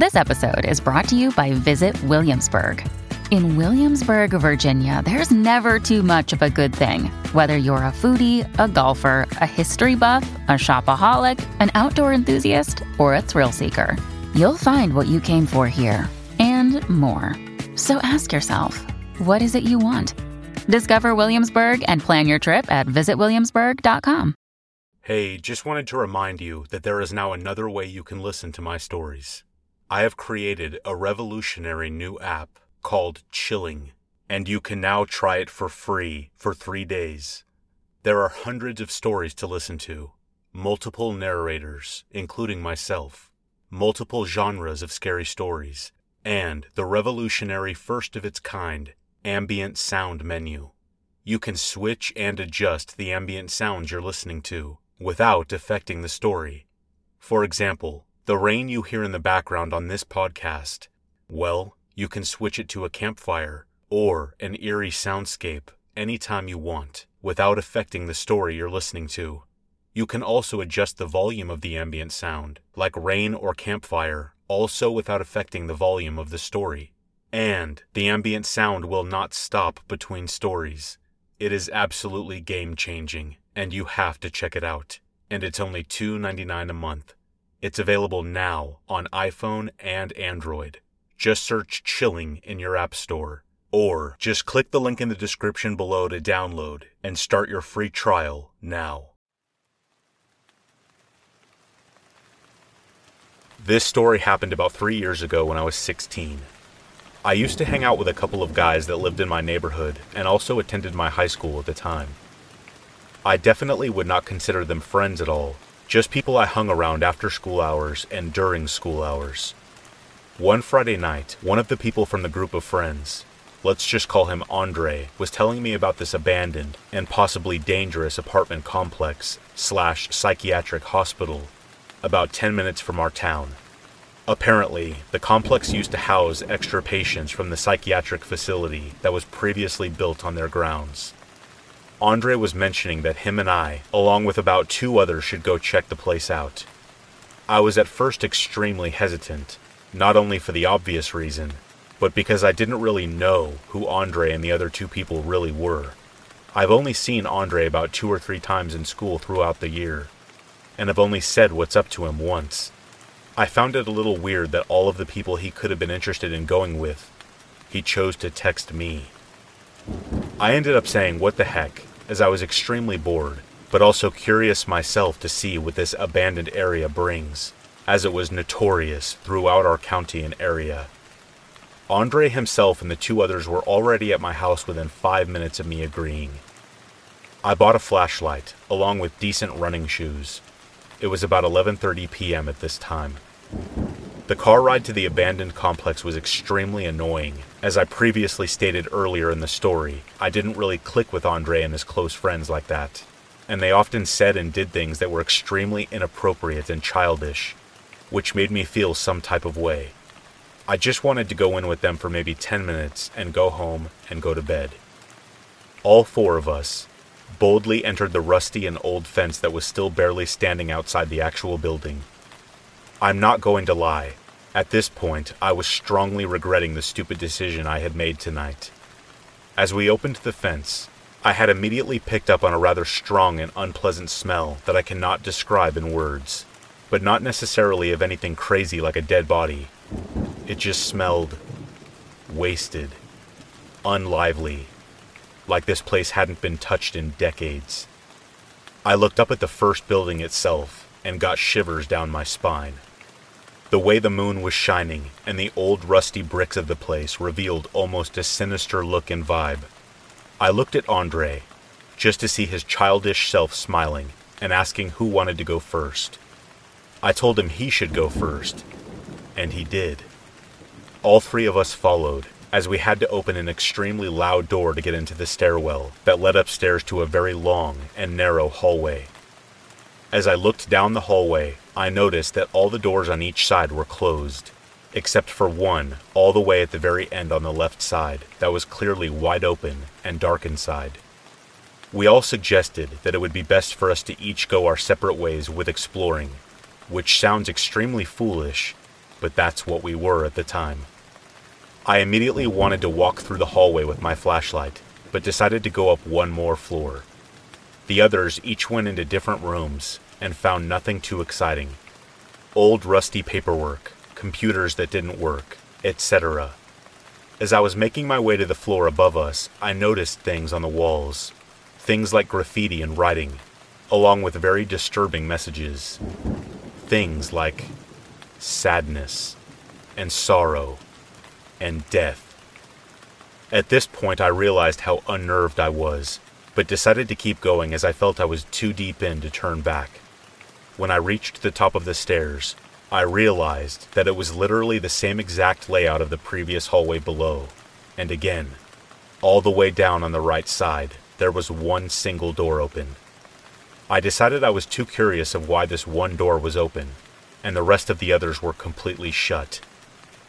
This episode is brought to you by Visit Williamsburg. In Williamsburg, Virginia, there's never too much of a good thing. Whether you're a foodie, a golfer, a history buff, a shopaholic, an outdoor enthusiast, or a thrill seeker, you'll find what you came for here and more. So ask yourself, what is it you want? Discover Williamsburg and plan your trip at visitwilliamsburg.com. Hey, just wanted to remind you that there is now another way you can listen to my stories. I have created a revolutionary new app called Chilling, and you can now try it for free for three days. There are hundreds of stories to listen to, multiple narrators, including myself, multiple genres of scary stories, and the revolutionary first of its kind ambient sound menu. You can switch and adjust the ambient sounds you're listening to without affecting the story. For example, the rain you hear in the background on this podcast, well, you can switch it to a campfire or an eerie soundscape anytime you want without affecting the story you're listening to. You can also adjust the volume of the ambient sound, like rain or campfire, also without affecting the volume of the story. And the ambient sound will not stop between stories. It is absolutely game changing, and you have to check it out. And it's only $2.99 a month. It's available now on iPhone and Android. Just search Chilling in your App Store. Or just click the link in the description below to download and start your free trial now. This story happened about three years ago when I was 16. I used to hang out with a couple of guys that lived in my neighborhood and also attended my high school at the time. I definitely would not consider them friends at all, just people I hung around after school hours and during school hours. One Friday night, one of the people from the group of friends, let's just call him Andre, was telling me about this abandoned and possibly dangerous apartment complex slash psychiatric hospital about 10 minutes from our town. Apparently, the complex used to house extra patients from the psychiatric facility that was previously built on their grounds. Andre was mentioning that him and I, along with about two others, should go check the place out. I was at first extremely hesitant, not only for the obvious reason, but because I didn't really know who Andre and the other two people really were. I've only seen Andre about two or three times in school throughout the year, and have only said what's up to him once. I found it a little weird that all of the people he could have been interested in going with, he chose to text me. I ended up saying what the heck, as I was extremely bored, but also curious myself to see what this abandoned area brings, as it was notorious throughout our county and area. Andre himself and the two others were already at my house within five minutes of me agreeing. I bought a flashlight, along with decent running shoes. It was about 11:30 p.m. at this time. The car ride to the abandoned complex was extremely annoying. As I previously stated earlier in the story, I didn't really click with Andre and his close friends like that, and they often said and did things that were extremely inappropriate and childish, which made me feel some type of way. I just wanted to go in with them for maybe 10 minutes and go home and go to bed. All four of us boldly entered the rusty and old fence that was still barely standing outside the actual building. I'm not going to lie. At this point, I was strongly regretting the stupid decision I had made tonight. As we opened the fence, I had immediately picked up on a rather strong and unpleasant smell that I cannot describe in words, but not necessarily of anything crazy like a dead body. It just smelled wasted, unlively, like this place hadn't been touched in decades. I looked up at the first building itself and got shivers down my spine. The way the moon was shining and the old rusty bricks of the place revealed almost a sinister look and vibe. I looked at Andre, just to see his childish self smiling and asking who wanted to go first. I told him he should go first, and he did. All three of us followed, as we had to open an extremely loud door to get into the stairwell that led upstairs to a very long and narrow hallway. As I looked down the hallway, I noticed that all the doors on each side were closed, except for one all the way at the very end on the left side that was clearly wide open and dark inside. We all suggested that it would be best for us to each go our separate ways with exploring, which sounds extremely foolish, but that's what we were at the time. I immediately wanted to walk through the hallway with my flashlight, but decided to go up one more floor. The others each went into different rooms and found nothing too exciting. Old rusty paperwork, computers that didn't work, etc. As I was making my way to the floor above us, I noticed things on the walls. Things like graffiti and writing, along with very disturbing messages. Things like sadness and sorrow and death. At this point, I realized how unnerved I was, but decided to keep going as I felt I was too deep in to turn back. When I reached the top of the stairs, I realized that it was literally the same exact layout of the previous hallway below. And again, all the way down on the right side, there was one single door open. I decided I was too curious of why this one door was open, and the rest of the others were completely shut.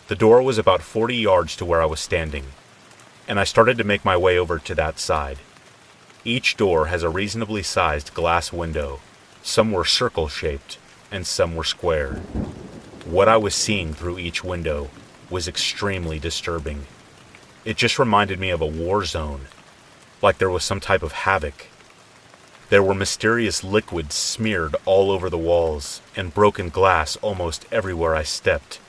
The door was about 40 yards to where I was standing, and I started to make my way over to that side. Each door has a reasonably sized glass window. Some were circle shaped, and some were square. What I was seeing through each window was extremely disturbing. It just reminded me of a war zone, like there was some type of havoc. There were mysterious liquids smeared all over the walls, and broken glass almost everywhere I stepped.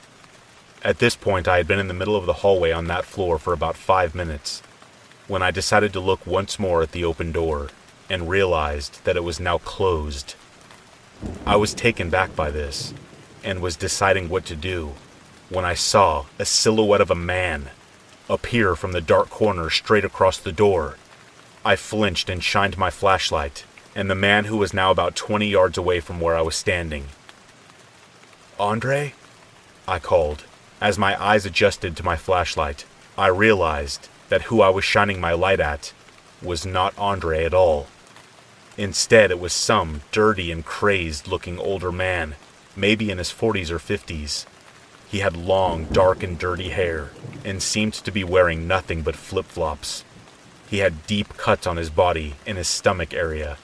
At this point, I had been in the middle of the hallway on that floor for about five minutes when I decided to look once more at the open door and realized that it was now closed. I was taken back by this and was deciding what to do when I saw a silhouette of a man appear from the dark corner straight across the door. I flinched and shined my flashlight, and the man who was now about 20 yards away from where I was standing. Andre? I called. As my eyes adjusted to my flashlight, I realized that who I was shining my light at was not Andre at all. Instead, it was some dirty and crazed looking older man, maybe in his 40s or 50s. He had long, dark, and dirty hair, and seemed to be wearing nothing but flip flops. He had deep cuts on his body in his stomach area.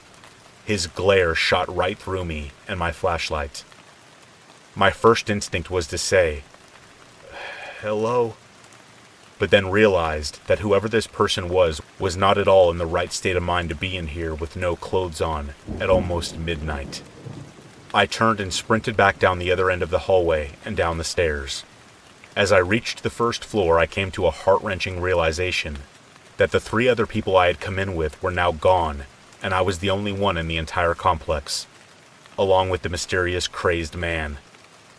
His glare shot right through me and my flashlight. My first instinct was to say, hello, but then realized that whoever this person was was not at all in the right state of mind to be in here with no clothes on at almost midnight. I turned and sprinted back down the other end of the hallway and down the stairs. As I reached the first floor, I came to a heart wrenching realization that the three other people I had come in with were now gone, and I was the only one in the entire complex, along with the mysterious crazed man.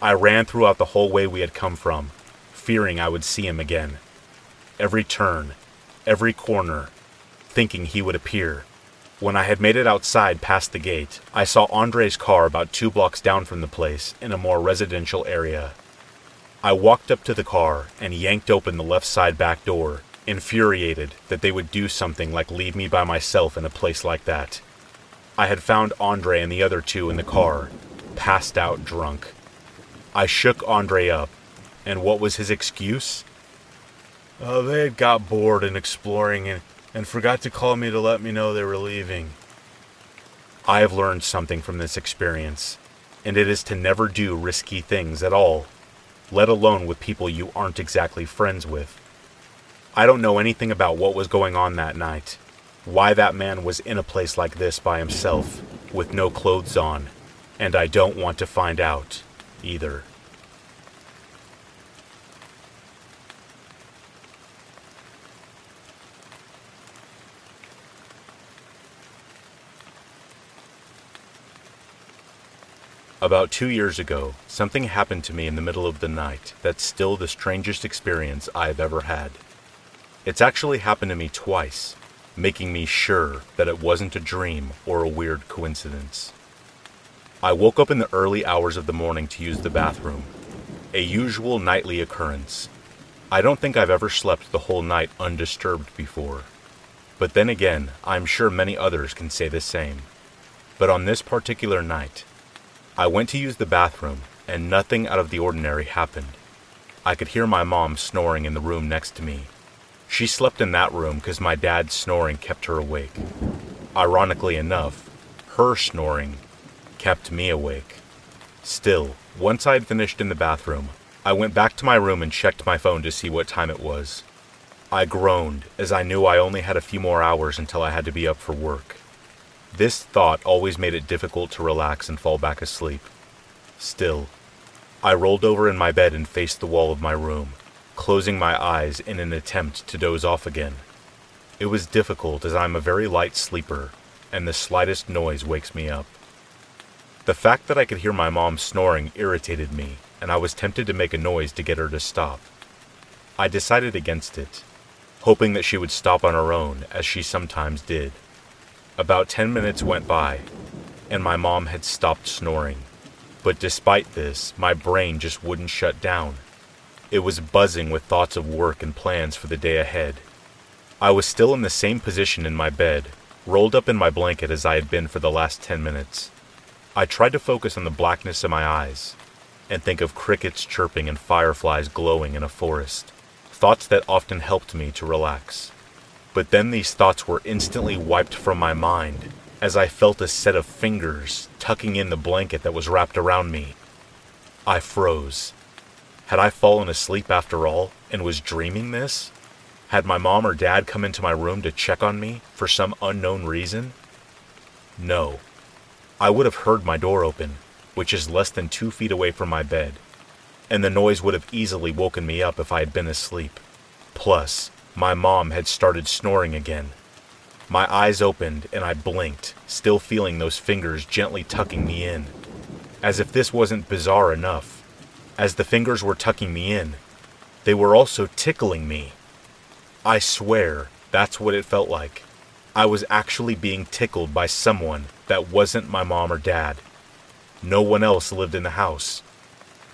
I ran throughout the whole way we had come from, fearing I would see him again. Every turn, every corner, thinking he would appear. When I had made it outside past the gate, I saw Andre's car about two blocks down from the place in a more residential area. I walked up to the car and yanked open the left side back door, infuriated that they would do something like leave me by myself in a place like that. I had found Andre and the other two in the car, passed out drunk. I shook Andre up and what was his excuse? Uh, they had got bored in exploring and, and forgot to call me to let me know they were leaving. I have learned something from this experience, and it is to never do risky things at all, let alone with people you aren't exactly friends with. I don't know anything about what was going on that night, why that man was in a place like this by himself, with no clothes on, and I don't want to find out either. About two years ago, something happened to me in the middle of the night that's still the strangest experience I've ever had. It's actually happened to me twice, making me sure that it wasn't a dream or a weird coincidence. I woke up in the early hours of the morning to use the bathroom, a usual nightly occurrence. I don't think I've ever slept the whole night undisturbed before. But then again, I'm sure many others can say the same. But on this particular night, I went to use the bathroom, and nothing out of the ordinary happened. I could hear my mom snoring in the room next to me. She slept in that room because my dad's snoring kept her awake. Ironically enough, her snoring kept me awake. Still, once I had finished in the bathroom, I went back to my room and checked my phone to see what time it was. I groaned as I knew I only had a few more hours until I had to be up for work. This thought always made it difficult to relax and fall back asleep. Still, I rolled over in my bed and faced the wall of my room, closing my eyes in an attempt to doze off again. It was difficult as I'm a very light sleeper, and the slightest noise wakes me up. The fact that I could hear my mom snoring irritated me, and I was tempted to make a noise to get her to stop. I decided against it, hoping that she would stop on her own, as she sometimes did. About ten minutes went by, and my mom had stopped snoring. But despite this, my brain just wouldn't shut down. It was buzzing with thoughts of work and plans for the day ahead. I was still in the same position in my bed, rolled up in my blanket as I had been for the last ten minutes. I tried to focus on the blackness of my eyes and think of crickets chirping and fireflies glowing in a forest, thoughts that often helped me to relax. But then these thoughts were instantly wiped from my mind as I felt a set of fingers tucking in the blanket that was wrapped around me. I froze. Had I fallen asleep after all and was dreaming this? Had my mom or dad come into my room to check on me for some unknown reason? No. I would have heard my door open, which is less than two feet away from my bed, and the noise would have easily woken me up if I had been asleep. Plus, my mom had started snoring again. My eyes opened and I blinked, still feeling those fingers gently tucking me in. As if this wasn't bizarre enough. As the fingers were tucking me in, they were also tickling me. I swear, that's what it felt like. I was actually being tickled by someone that wasn't my mom or dad. No one else lived in the house.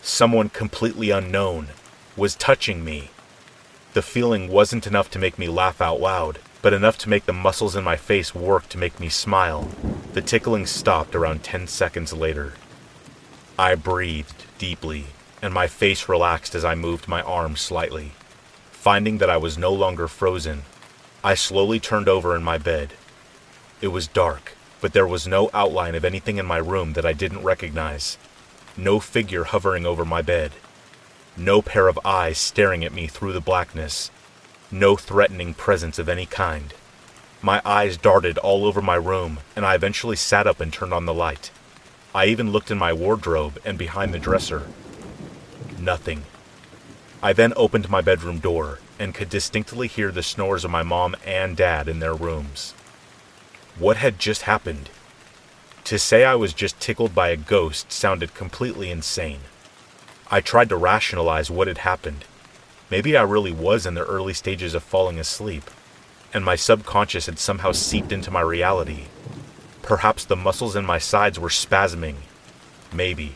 Someone completely unknown was touching me. The feeling wasn't enough to make me laugh out loud, but enough to make the muscles in my face work to make me smile. The tickling stopped around 10 seconds later. I breathed deeply, and my face relaxed as I moved my arms slightly. Finding that I was no longer frozen, I slowly turned over in my bed. It was dark, but there was no outline of anything in my room that I didn't recognize. No figure hovering over my bed. No pair of eyes staring at me through the blackness. No threatening presence of any kind. My eyes darted all over my room, and I eventually sat up and turned on the light. I even looked in my wardrobe and behind the dresser. Nothing. I then opened my bedroom door and could distinctly hear the snores of my mom and dad in their rooms. What had just happened? To say I was just tickled by a ghost sounded completely insane. I tried to rationalize what had happened. Maybe I really was in the early stages of falling asleep, and my subconscious had somehow seeped into my reality. Perhaps the muscles in my sides were spasming. Maybe.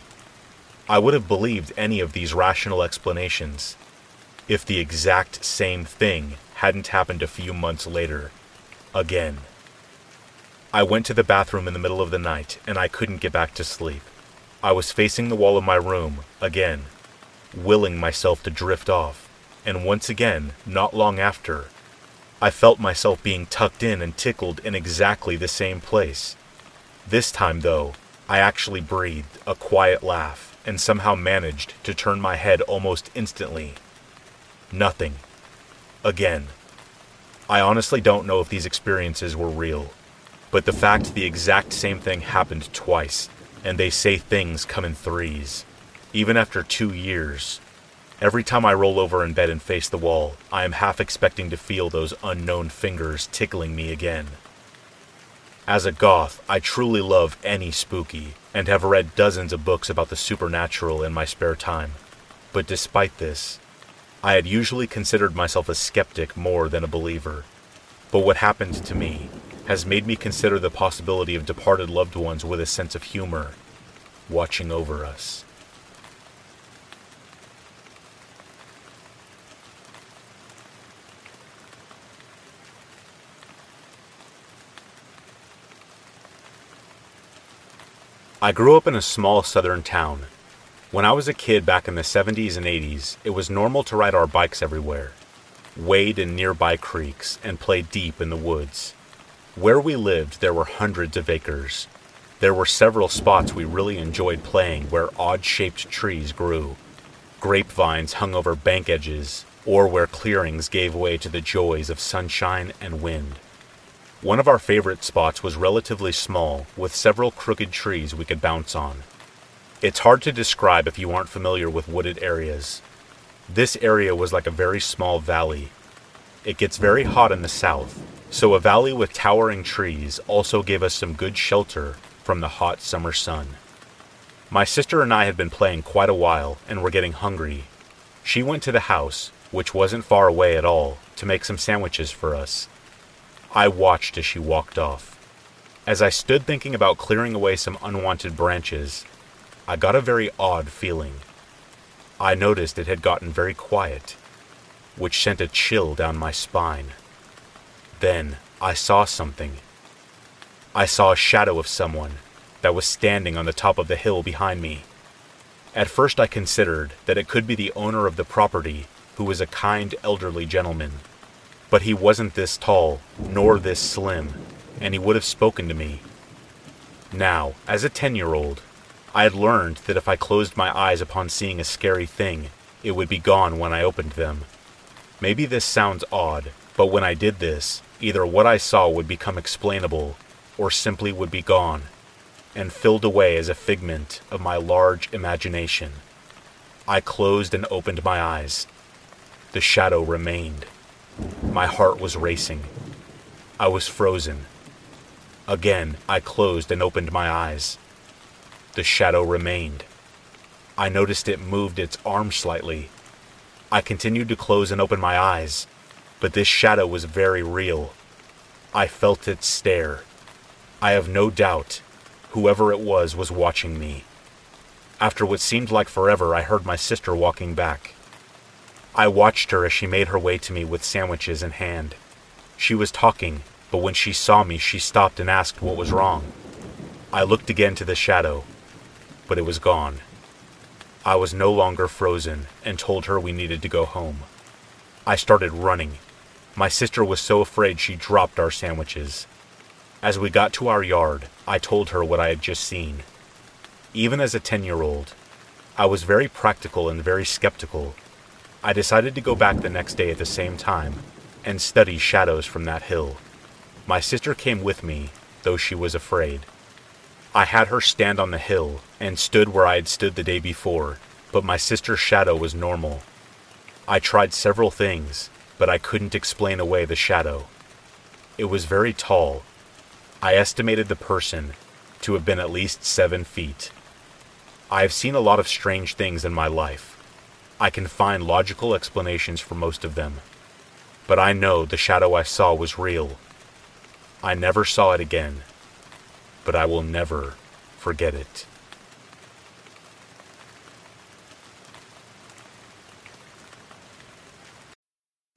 I would have believed any of these rational explanations if the exact same thing hadn't happened a few months later. Again. I went to the bathroom in the middle of the night and I couldn't get back to sleep. I was facing the wall of my room, again, willing myself to drift off, and once again, not long after, I felt myself being tucked in and tickled in exactly the same place. This time, though, I actually breathed a quiet laugh and somehow managed to turn my head almost instantly. Nothing. Again. I honestly don't know if these experiences were real, but the fact the exact same thing happened twice, and they say things come in threes, even after two years. Every time I roll over in bed and face the wall, I am half expecting to feel those unknown fingers tickling me again. As a goth, I truly love any spooky, and have read dozens of books about the supernatural in my spare time. But despite this, I had usually considered myself a skeptic more than a believer. But what happened to me has made me consider the possibility of departed loved ones with a sense of humor watching over us. I grew up in a small southern town. When I was a kid back in the 70s and 80s, it was normal to ride our bikes everywhere, wade in nearby creeks, and play deep in the woods. Where we lived, there were hundreds of acres. There were several spots we really enjoyed playing where odd shaped trees grew. Grapevines hung over bank edges, or where clearings gave way to the joys of sunshine and wind. One of our favorite spots was relatively small, with several crooked trees we could bounce on. It's hard to describe if you aren't familiar with wooded areas. This area was like a very small valley. It gets very hot in the south, so a valley with towering trees also gave us some good shelter from the hot summer sun. My sister and I had been playing quite a while and were getting hungry. She went to the house, which wasn't far away at all, to make some sandwiches for us. I watched as she walked off. As I stood thinking about clearing away some unwanted branches, I got a very odd feeling. I noticed it had gotten very quiet, which sent a chill down my spine. Then I saw something. I saw a shadow of someone that was standing on the top of the hill behind me. At first, I considered that it could be the owner of the property, who was a kind elderly gentleman. But he wasn't this tall, nor this slim, and he would have spoken to me. Now, as a 10 year old, I had learned that if I closed my eyes upon seeing a scary thing, it would be gone when I opened them. Maybe this sounds odd, but when I did this, either what I saw would become explainable, or simply would be gone, and filled away as a figment of my large imagination. I closed and opened my eyes. The shadow remained. My heart was racing. I was frozen. Again, I closed and opened my eyes. The shadow remained. I noticed it moved its arm slightly. I continued to close and open my eyes, but this shadow was very real. I felt it stare. I have no doubt whoever it was was watching me. After what seemed like forever, I heard my sister walking back. I watched her as she made her way to me with sandwiches in hand. She was talking, but when she saw me, she stopped and asked what was wrong. I looked again to the shadow but it was gone. I was no longer frozen and told her we needed to go home. I started running. My sister was so afraid she dropped our sandwiches. As we got to our yard, I told her what I had just seen. Even as a 10 year old, I was very practical and very skeptical. I decided to go back the next day at the same time and study shadows from that hill. My sister came with me, though she was afraid. I had her stand on the hill and stood where I had stood the day before, but my sister's shadow was normal. I tried several things, but I couldn't explain away the shadow. It was very tall. I estimated the person to have been at least seven feet. I have seen a lot of strange things in my life. I can find logical explanations for most of them. But I know the shadow I saw was real. I never saw it again but I will never forget it.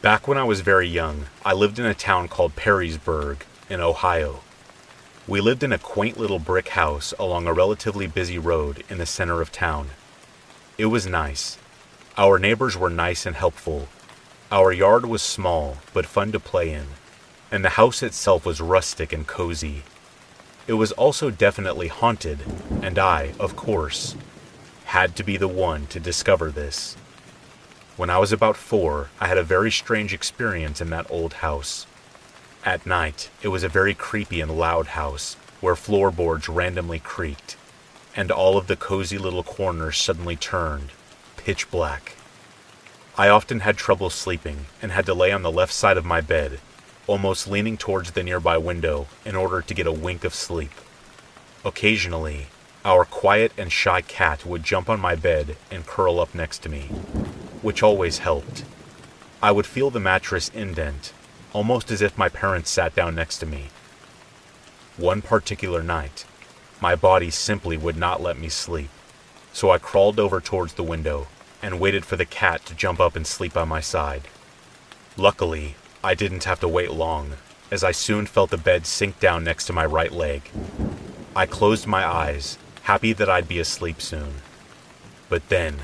Back when I was very young, I lived in a town called Perrysburg in Ohio. We lived in a quaint little brick house along a relatively busy road in the center of town. It was nice. Our neighbors were nice and helpful. Our yard was small, but fun to play in, and the house itself was rustic and cozy. It was also definitely haunted, and I, of course, had to be the one to discover this. When I was about four, I had a very strange experience in that old house. At night, it was a very creepy and loud house where floorboards randomly creaked, and all of the cozy little corners suddenly turned pitch black. I often had trouble sleeping and had to lay on the left side of my bed, almost leaning towards the nearby window in order to get a wink of sleep. Occasionally, our quiet and shy cat would jump on my bed and curl up next to me, which always helped. I would feel the mattress indent, almost as if my parents sat down next to me. One particular night, my body simply would not let me sleep, so I crawled over towards the window and waited for the cat to jump up and sleep by my side. Luckily, I didn't have to wait long, as I soon felt the bed sink down next to my right leg. I closed my eyes, happy that I'd be asleep soon. But then,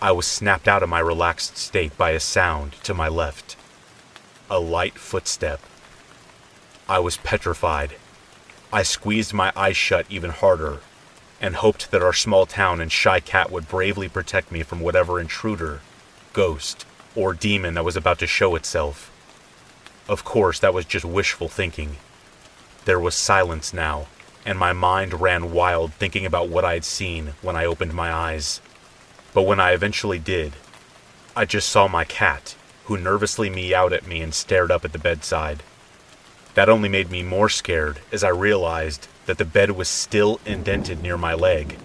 I was snapped out of my relaxed state by a sound to my left. A light footstep. I was petrified. I squeezed my eyes shut even harder and hoped that our small town and shy cat would bravely protect me from whatever intruder, ghost, or demon that was about to show itself. Of course, that was just wishful thinking. There was silence now, and my mind ran wild thinking about what I had seen when I opened my eyes. But when I eventually did, I just saw my cat, who nervously meowed at me and stared up at the bedside. That only made me more scared as I realized that the bed was still indented near my leg.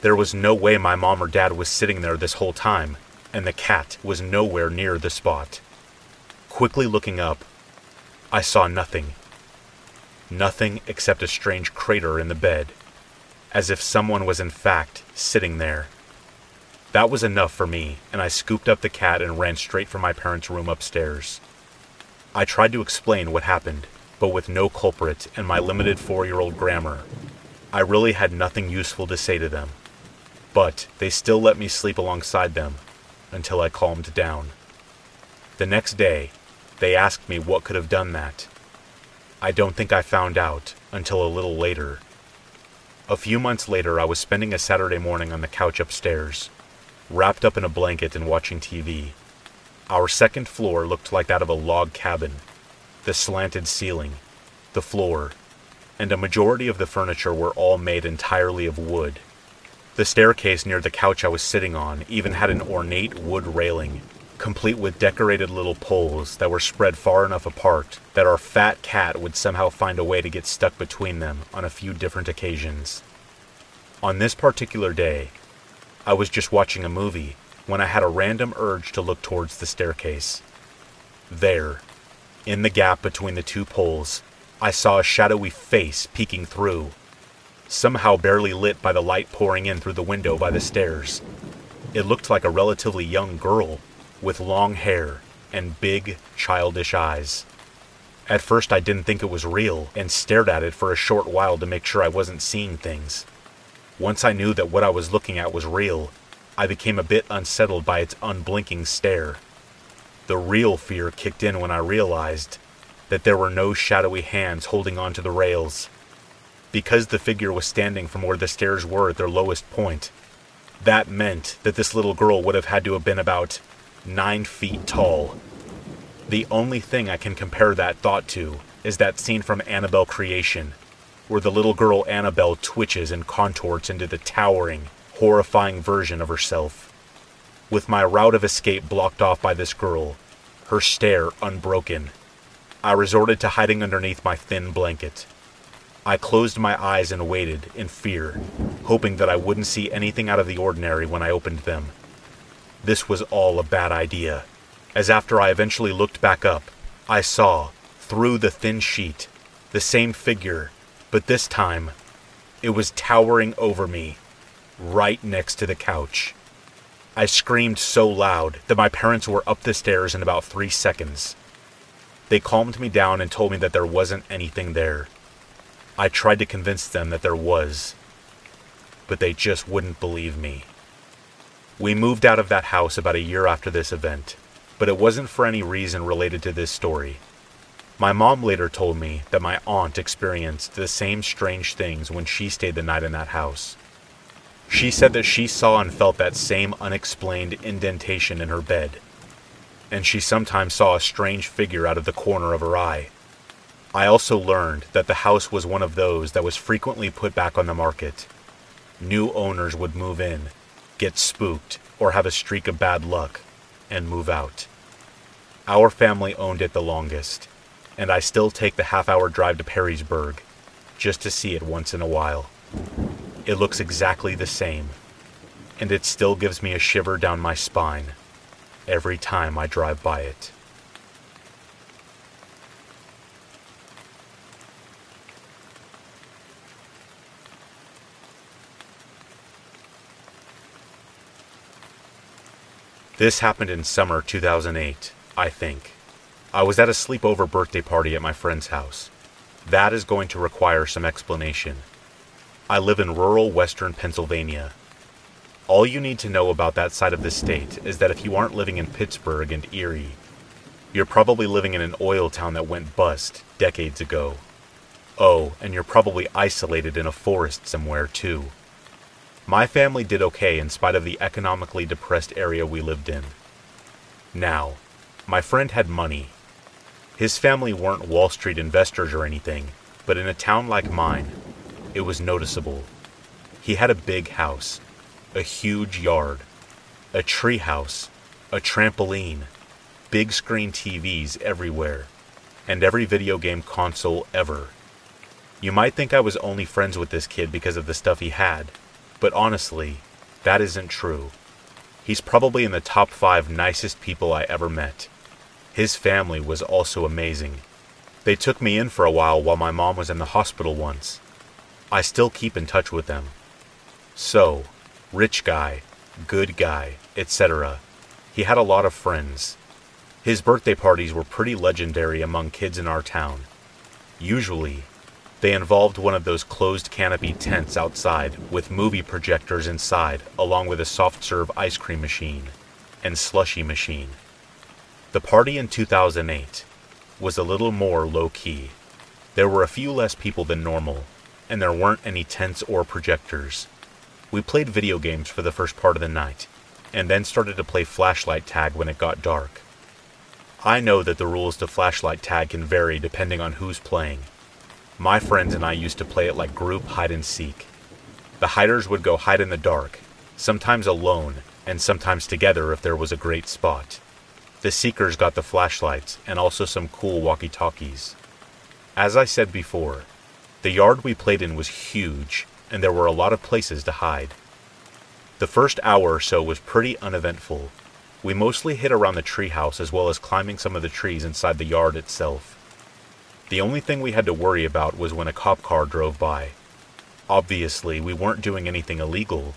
There was no way my mom or dad was sitting there this whole time, and the cat was nowhere near the spot. Quickly looking up, I saw nothing. Nothing except a strange crater in the bed, as if someone was in fact sitting there. That was enough for me, and I scooped up the cat and ran straight for my parents' room upstairs. I tried to explain what happened, but with no culprit and my limited four year old grammar, I really had nothing useful to say to them. But they still let me sleep alongside them until I calmed down. The next day, they asked me what could have done that. I don't think I found out until a little later. A few months later, I was spending a Saturday morning on the couch upstairs, wrapped up in a blanket and watching TV. Our second floor looked like that of a log cabin. The slanted ceiling, the floor, and a majority of the furniture were all made entirely of wood. The staircase near the couch I was sitting on even had an ornate wood railing, complete with decorated little poles that were spread far enough apart that our fat cat would somehow find a way to get stuck between them on a few different occasions. On this particular day, I was just watching a movie when I had a random urge to look towards the staircase. There, in the gap between the two poles, I saw a shadowy face peeking through, somehow barely lit by the light pouring in through the window by the stairs. It looked like a relatively young girl with long hair and big, childish eyes. At first, I didn't think it was real and stared at it for a short while to make sure I wasn't seeing things. Once I knew that what I was looking at was real, I became a bit unsettled by its unblinking stare. The real fear kicked in when I realized that there were no shadowy hands holding onto the rails. Because the figure was standing from where the stairs were at their lowest point, that meant that this little girl would have had to have been about nine feet tall. The only thing I can compare that thought to is that scene from Annabelle Creation, where the little girl Annabelle twitches and contorts into the towering, horrifying version of herself. With my route of escape blocked off by this girl, her stare unbroken, I resorted to hiding underneath my thin blanket. I closed my eyes and waited in fear, hoping that I wouldn't see anything out of the ordinary when I opened them. This was all a bad idea, as after I eventually looked back up, I saw, through the thin sheet, the same figure, but this time, it was towering over me right next to the couch. I screamed so loud that my parents were up the stairs in about three seconds. They calmed me down and told me that there wasn't anything there. I tried to convince them that there was, but they just wouldn't believe me. We moved out of that house about a year after this event, but it wasn't for any reason related to this story. My mom later told me that my aunt experienced the same strange things when she stayed the night in that house. She said that she saw and felt that same unexplained indentation in her bed, and she sometimes saw a strange figure out of the corner of her eye. I also learned that the house was one of those that was frequently put back on the market. New owners would move in, get spooked, or have a streak of bad luck, and move out. Our family owned it the longest, and I still take the half hour drive to Perrysburg just to see it once in a while. It looks exactly the same, and it still gives me a shiver down my spine every time I drive by it. This happened in summer 2008, I think. I was at a sleepover birthday party at my friend's house. That is going to require some explanation. I live in rural western Pennsylvania. All you need to know about that side of the state is that if you aren't living in Pittsburgh and Erie, you're probably living in an oil town that went bust decades ago. Oh, and you're probably isolated in a forest somewhere, too. My family did okay in spite of the economically depressed area we lived in. Now, my friend had money. His family weren't Wall Street investors or anything, but in a town like mine, it was noticeable. He had a big house, a huge yard, a tree house, a trampoline, big screen TVs everywhere, and every video game console ever. You might think I was only friends with this kid because of the stuff he had, but honestly, that isn't true. He's probably in the top five nicest people I ever met. His family was also amazing. They took me in for a while while my mom was in the hospital once. I still keep in touch with them. So, rich guy, good guy, etc. He had a lot of friends. His birthday parties were pretty legendary among kids in our town. Usually, they involved one of those closed canopy tents outside with movie projectors inside, along with a soft serve ice cream machine and slushy machine. The party in 2008 was a little more low key. There were a few less people than normal, and there weren't any tents or projectors. We played video games for the first part of the night, and then started to play flashlight tag when it got dark. I know that the rules to flashlight tag can vary depending on who's playing my friends and I used to play it like group hide and seek. The hiders would go hide in the dark, sometimes alone, and sometimes together if there was a great spot. The seekers got the flashlights and also some cool walkie talkies. As I said before, the yard we played in was huge, and there were a lot of places to hide. The first hour or so was pretty uneventful. We mostly hid around the treehouse as well as climbing some of the trees inside the yard itself. The only thing we had to worry about was when a cop car drove by. Obviously, we weren't doing anything illegal,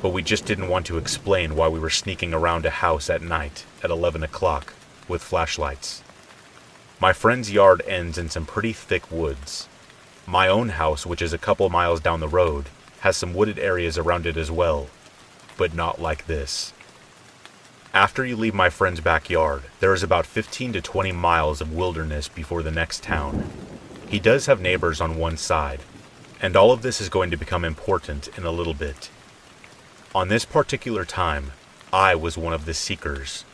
but we just didn't want to explain why we were sneaking around a house at night at 11 o'clock with flashlights. My friend's yard ends in some pretty thick woods. My own house, which is a couple miles down the road, has some wooded areas around it as well, but not like this. After you leave my friend's backyard, there is about 15 to 20 miles of wilderness before the next town. He does have neighbors on one side, and all of this is going to become important in a little bit. On this particular time, I was one of the seekers.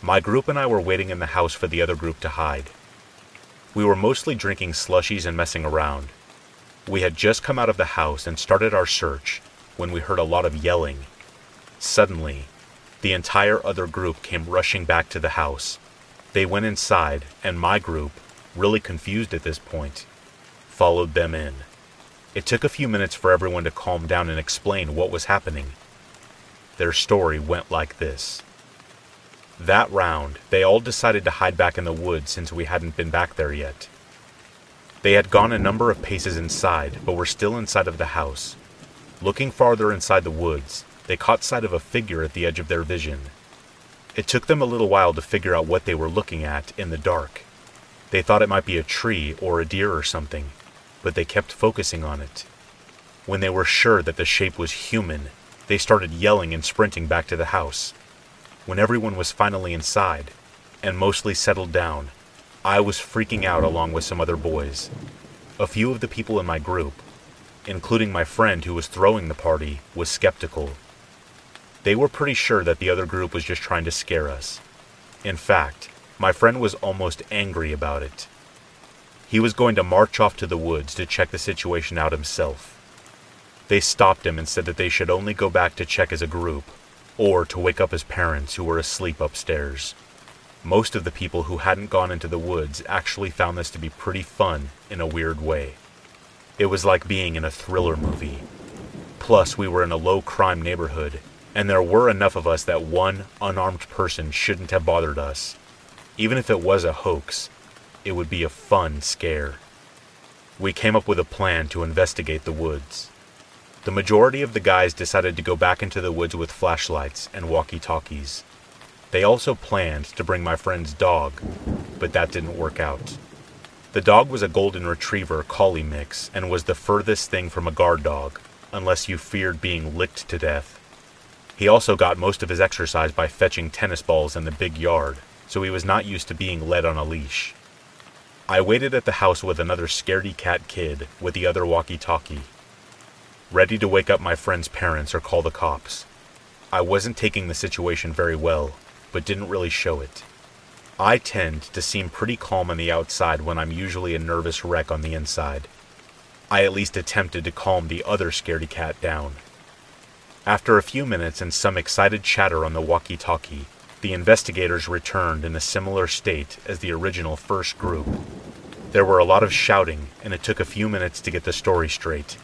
My group and I were waiting in the house for the other group to hide. We were mostly drinking slushies and messing around. We had just come out of the house and started our search when we heard a lot of yelling. Suddenly, the entire other group came rushing back to the house. They went inside, and my group, really confused at this point, followed them in. It took a few minutes for everyone to calm down and explain what was happening. Their story went like this. That round, they all decided to hide back in the woods since we hadn't been back there yet. They had gone a number of paces inside, but were still inside of the house. Looking farther inside the woods, they caught sight of a figure at the edge of their vision. It took them a little while to figure out what they were looking at in the dark. They thought it might be a tree or a deer or something, but they kept focusing on it. When they were sure that the shape was human, they started yelling and sprinting back to the house. When everyone was finally inside, and mostly settled down, I was freaking out along with some other boys. A few of the people in my group, including my friend who was throwing the party, was skeptical. They were pretty sure that the other group was just trying to scare us. In fact, my friend was almost angry about it. He was going to march off to the woods to check the situation out himself. They stopped him and said that they should only go back to check as a group, or to wake up his parents who were asleep upstairs. Most of the people who hadn't gone into the woods actually found this to be pretty fun in a weird way. It was like being in a thriller movie. Plus, we were in a low crime neighborhood, and there were enough of us that one unarmed person shouldn't have bothered us. Even if it was a hoax, it would be a fun scare. We came up with a plan to investigate the woods. The majority of the guys decided to go back into the woods with flashlights and walkie talkies. They also planned to bring my friend's dog, but that didn't work out. The dog was a golden retriever collie mix and was the furthest thing from a guard dog, unless you feared being licked to death. He also got most of his exercise by fetching tennis balls in the big yard, so he was not used to being led on a leash. I waited at the house with another scaredy cat kid with the other walkie talkie, ready to wake up my friend's parents or call the cops. I wasn't taking the situation very well, but didn't really show it. I tend to seem pretty calm on the outside when I'm usually a nervous wreck on the inside. I at least attempted to calm the other scaredy cat down. After a few minutes and some excited chatter on the walkie talkie, the investigators returned in a similar state as the original first group. There were a lot of shouting, and it took a few minutes to get the story straight.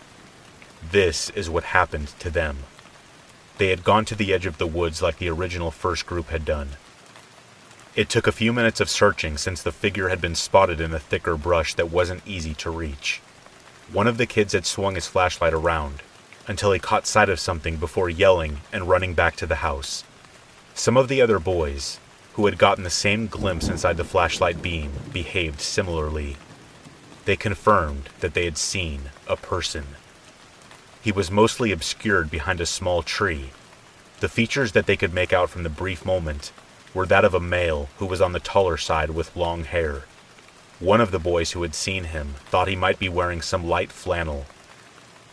This is what happened to them. They had gone to the edge of the woods like the original first group had done. It took a few minutes of searching since the figure had been spotted in the thicker brush that wasn't easy to reach. One of the kids had swung his flashlight around until he caught sight of something before yelling and running back to the house. Some of the other boys, who had gotten the same glimpse inside the flashlight beam, behaved similarly. They confirmed that they had seen a person. He was mostly obscured behind a small tree. The features that they could make out from the brief moment were that of a male who was on the taller side with long hair. One of the boys who had seen him thought he might be wearing some light flannel.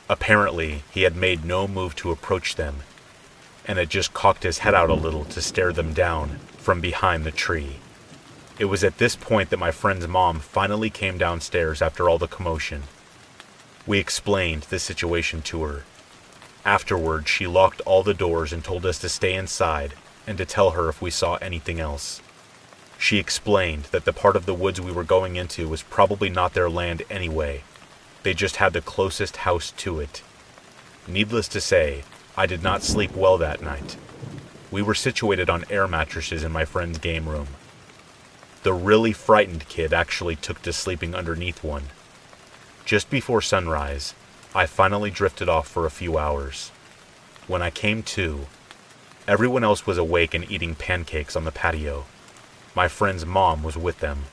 Apparently, he had made no move to approach them, and had just cocked his head out a little to stare them down from behind the tree. It was at this point that my friend's mom finally came downstairs after all the commotion. We explained the situation to her. Afterward, she locked all the doors and told us to stay inside and to tell her if we saw anything else. She explained that the part of the woods we were going into was probably not their land anyway. They just had the closest house to it. Needless to say, I did not sleep well that night. We were situated on air mattresses in my friend's game room. The really frightened kid actually took to sleeping underneath one. Just before sunrise, I finally drifted off for a few hours. When I came to, everyone else was awake and eating pancakes on the patio. My friend's mom was with them.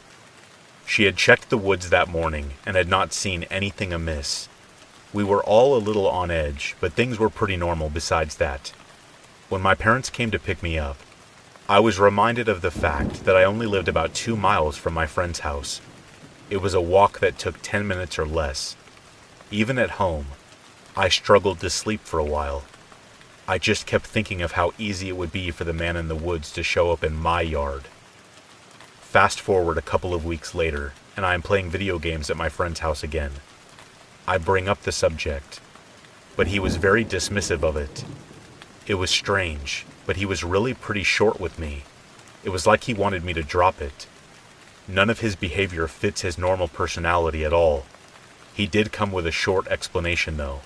She had checked the woods that morning and had not seen anything amiss. We were all a little on edge, but things were pretty normal besides that. When my parents came to pick me up, I was reminded of the fact that I only lived about two miles from my friend's house it was a walk that took 10 minutes or less. Even at home, I struggled to sleep for a while. I just kept thinking of how easy it would be for the man in the woods to show up in my yard. Fast forward a couple of weeks later, and I am playing video games at my friend's house again. I bring up the subject, but he was very dismissive of it. It was strange, but he was really pretty short with me. It was like he wanted me to drop it. None of his behavior fits his normal personality at all. He did come with a short explanation, though.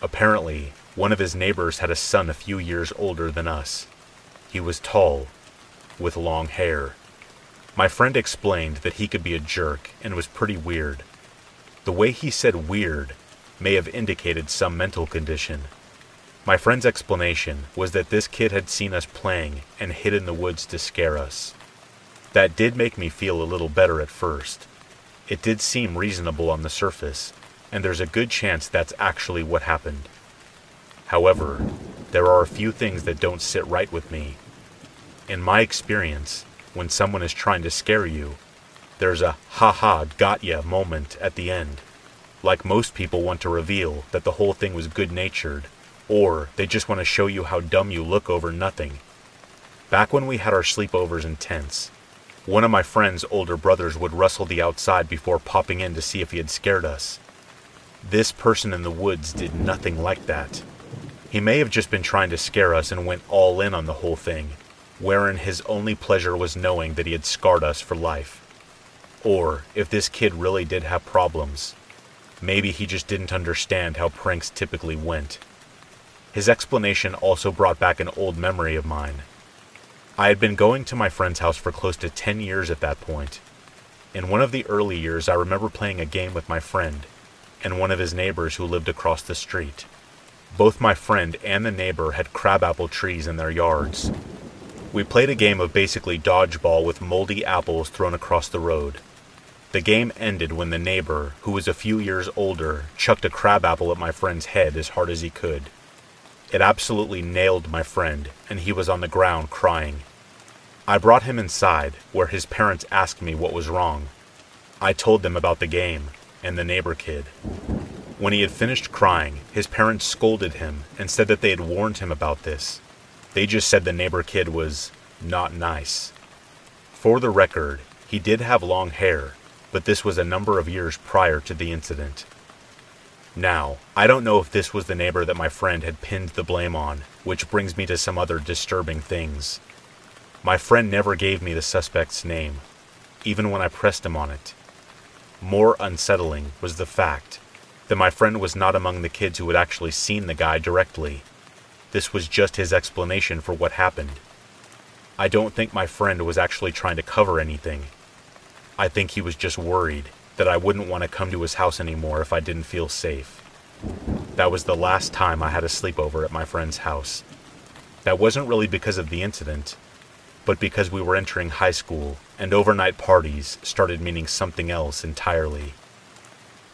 Apparently, one of his neighbors had a son a few years older than us. He was tall, with long hair. My friend explained that he could be a jerk and was pretty weird. The way he said weird may have indicated some mental condition. My friend's explanation was that this kid had seen us playing and hid in the woods to scare us. That did make me feel a little better at first. It did seem reasonable on the surface, and there's a good chance that's actually what happened. However, there are a few things that don't sit right with me. In my experience, when someone is trying to scare you, there's a ha ha got ya moment at the end. Like most people want to reveal that the whole thing was good natured, or they just want to show you how dumb you look over nothing. Back when we had our sleepovers in tents, one of my friend's older brothers would rustle the outside before popping in to see if he had scared us. This person in the woods did nothing like that. He may have just been trying to scare us and went all in on the whole thing, wherein his only pleasure was knowing that he had scarred us for life. Or, if this kid really did have problems, maybe he just didn't understand how pranks typically went. His explanation also brought back an old memory of mine. I had been going to my friend's house for close to 10 years at that point. In one of the early years, I remember playing a game with my friend and one of his neighbors who lived across the street. Both my friend and the neighbor had crabapple trees in their yards. We played a game of basically dodgeball with moldy apples thrown across the road. The game ended when the neighbor, who was a few years older, chucked a crabapple at my friend's head as hard as he could. It absolutely nailed my friend, and he was on the ground crying. I brought him inside, where his parents asked me what was wrong. I told them about the game and the neighbor kid. When he had finished crying, his parents scolded him and said that they had warned him about this. They just said the neighbor kid was not nice. For the record, he did have long hair, but this was a number of years prior to the incident. Now, I don't know if this was the neighbor that my friend had pinned the blame on, which brings me to some other disturbing things. My friend never gave me the suspect's name, even when I pressed him on it. More unsettling was the fact that my friend was not among the kids who had actually seen the guy directly. This was just his explanation for what happened. I don't think my friend was actually trying to cover anything. I think he was just worried that I wouldn't want to come to his house anymore if I didn't feel safe. That was the last time I had a sleepover at my friend's house. That wasn't really because of the incident, but because we were entering high school and overnight parties started meaning something else entirely.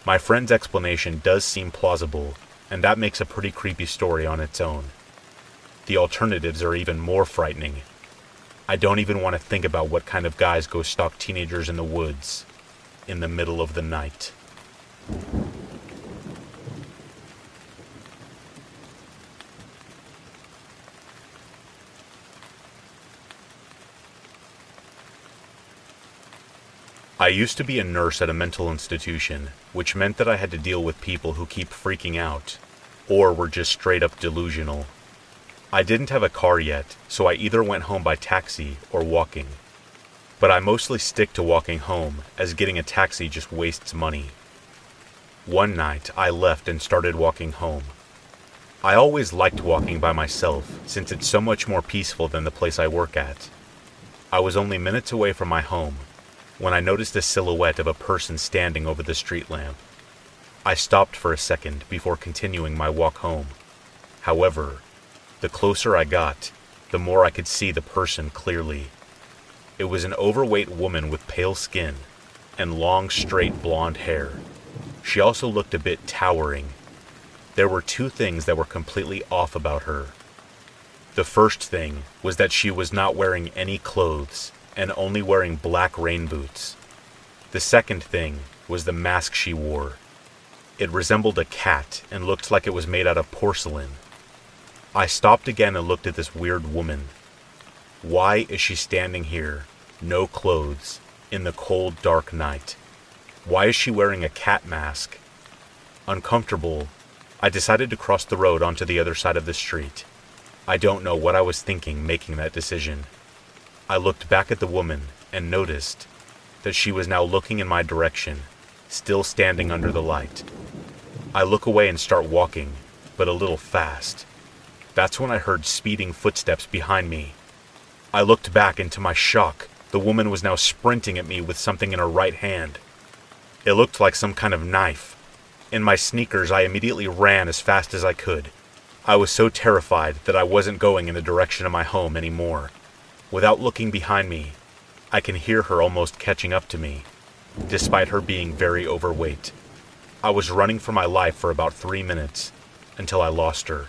My friend's explanation does seem plausible, and that makes a pretty creepy story on its own. The alternatives are even more frightening. I don't even want to think about what kind of guys go stalk teenagers in the woods in the middle of the night. I used to be a nurse at a mental institution, which meant that I had to deal with people who keep freaking out, or were just straight up delusional. I didn't have a car yet, so I either went home by taxi or walking. But I mostly stick to walking home, as getting a taxi just wastes money. One night, I left and started walking home. I always liked walking by myself, since it's so much more peaceful than the place I work at. I was only minutes away from my home when I noticed a silhouette of a person standing over the street lamp. I stopped for a second before continuing my walk home. However, the closer I got, the more I could see the person clearly. It was an overweight woman with pale skin and long, straight blonde hair. She also looked a bit towering. There were two things that were completely off about her. The first thing was that she was not wearing any clothes and only wearing black rain boots. The second thing was the mask she wore. It resembled a cat and looked like it was made out of porcelain. I stopped again and looked at this weird woman. Why is she standing here, no clothes, in the cold, dark night? Why is she wearing a cat mask? Uncomfortable, I decided to cross the road onto the other side of the street. I don't know what I was thinking making that decision. I looked back at the woman and noticed that she was now looking in my direction, still standing under the light. I look away and start walking, but a little fast. That's when I heard speeding footsteps behind me. I looked back, and to my shock, the woman was now sprinting at me with something in her right hand. It looked like some kind of knife. In my sneakers, I immediately ran as fast as I could. I was so terrified that I wasn't going in the direction of my home anymore. Without looking behind me, I can hear her almost catching up to me, despite her being very overweight. I was running for my life for about three minutes until I lost her,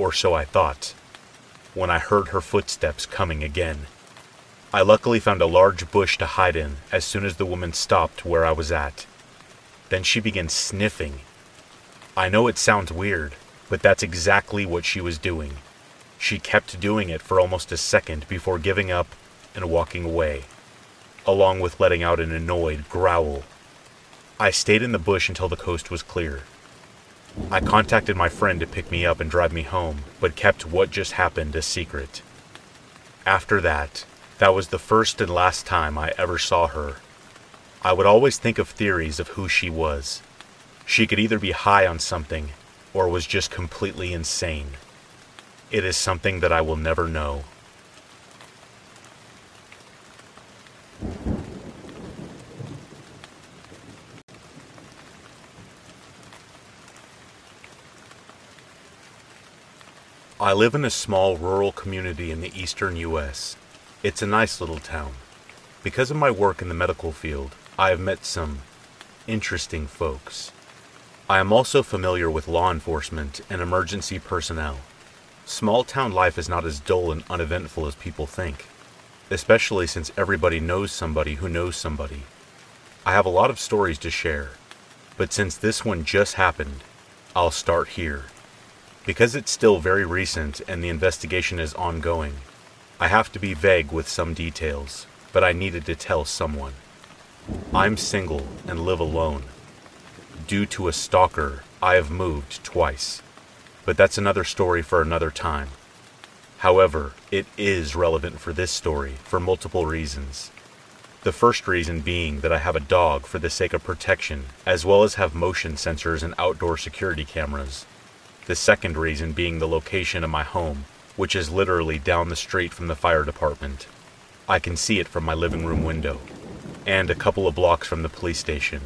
or so I thought, when I heard her footsteps coming again. I luckily found a large bush to hide in as soon as the woman stopped where I was at. Then she began sniffing. I know it sounds weird, but that's exactly what she was doing. She kept doing it for almost a second before giving up and walking away, along with letting out an annoyed growl. I stayed in the bush until the coast was clear. I contacted my friend to pick me up and drive me home, but kept what just happened a secret. After that, that was the first and last time I ever saw her. I would always think of theories of who she was. She could either be high on something or was just completely insane. It is something that I will never know. I live in a small rural community in the eastern U.S. It's a nice little town. Because of my work in the medical field, I have met some interesting folks. I am also familiar with law enforcement and emergency personnel. Small town life is not as dull and uneventful as people think, especially since everybody knows somebody who knows somebody. I have a lot of stories to share, but since this one just happened, I'll start here. Because it's still very recent and the investigation is ongoing, I have to be vague with some details, but I needed to tell someone. I'm single and live alone. Due to a stalker, I have moved twice. But that's another story for another time. However, it is relevant for this story for multiple reasons. The first reason being that I have a dog for the sake of protection, as well as have motion sensors and outdoor security cameras. The second reason being the location of my home, which is literally down the street from the fire department. I can see it from my living room window, and a couple of blocks from the police station.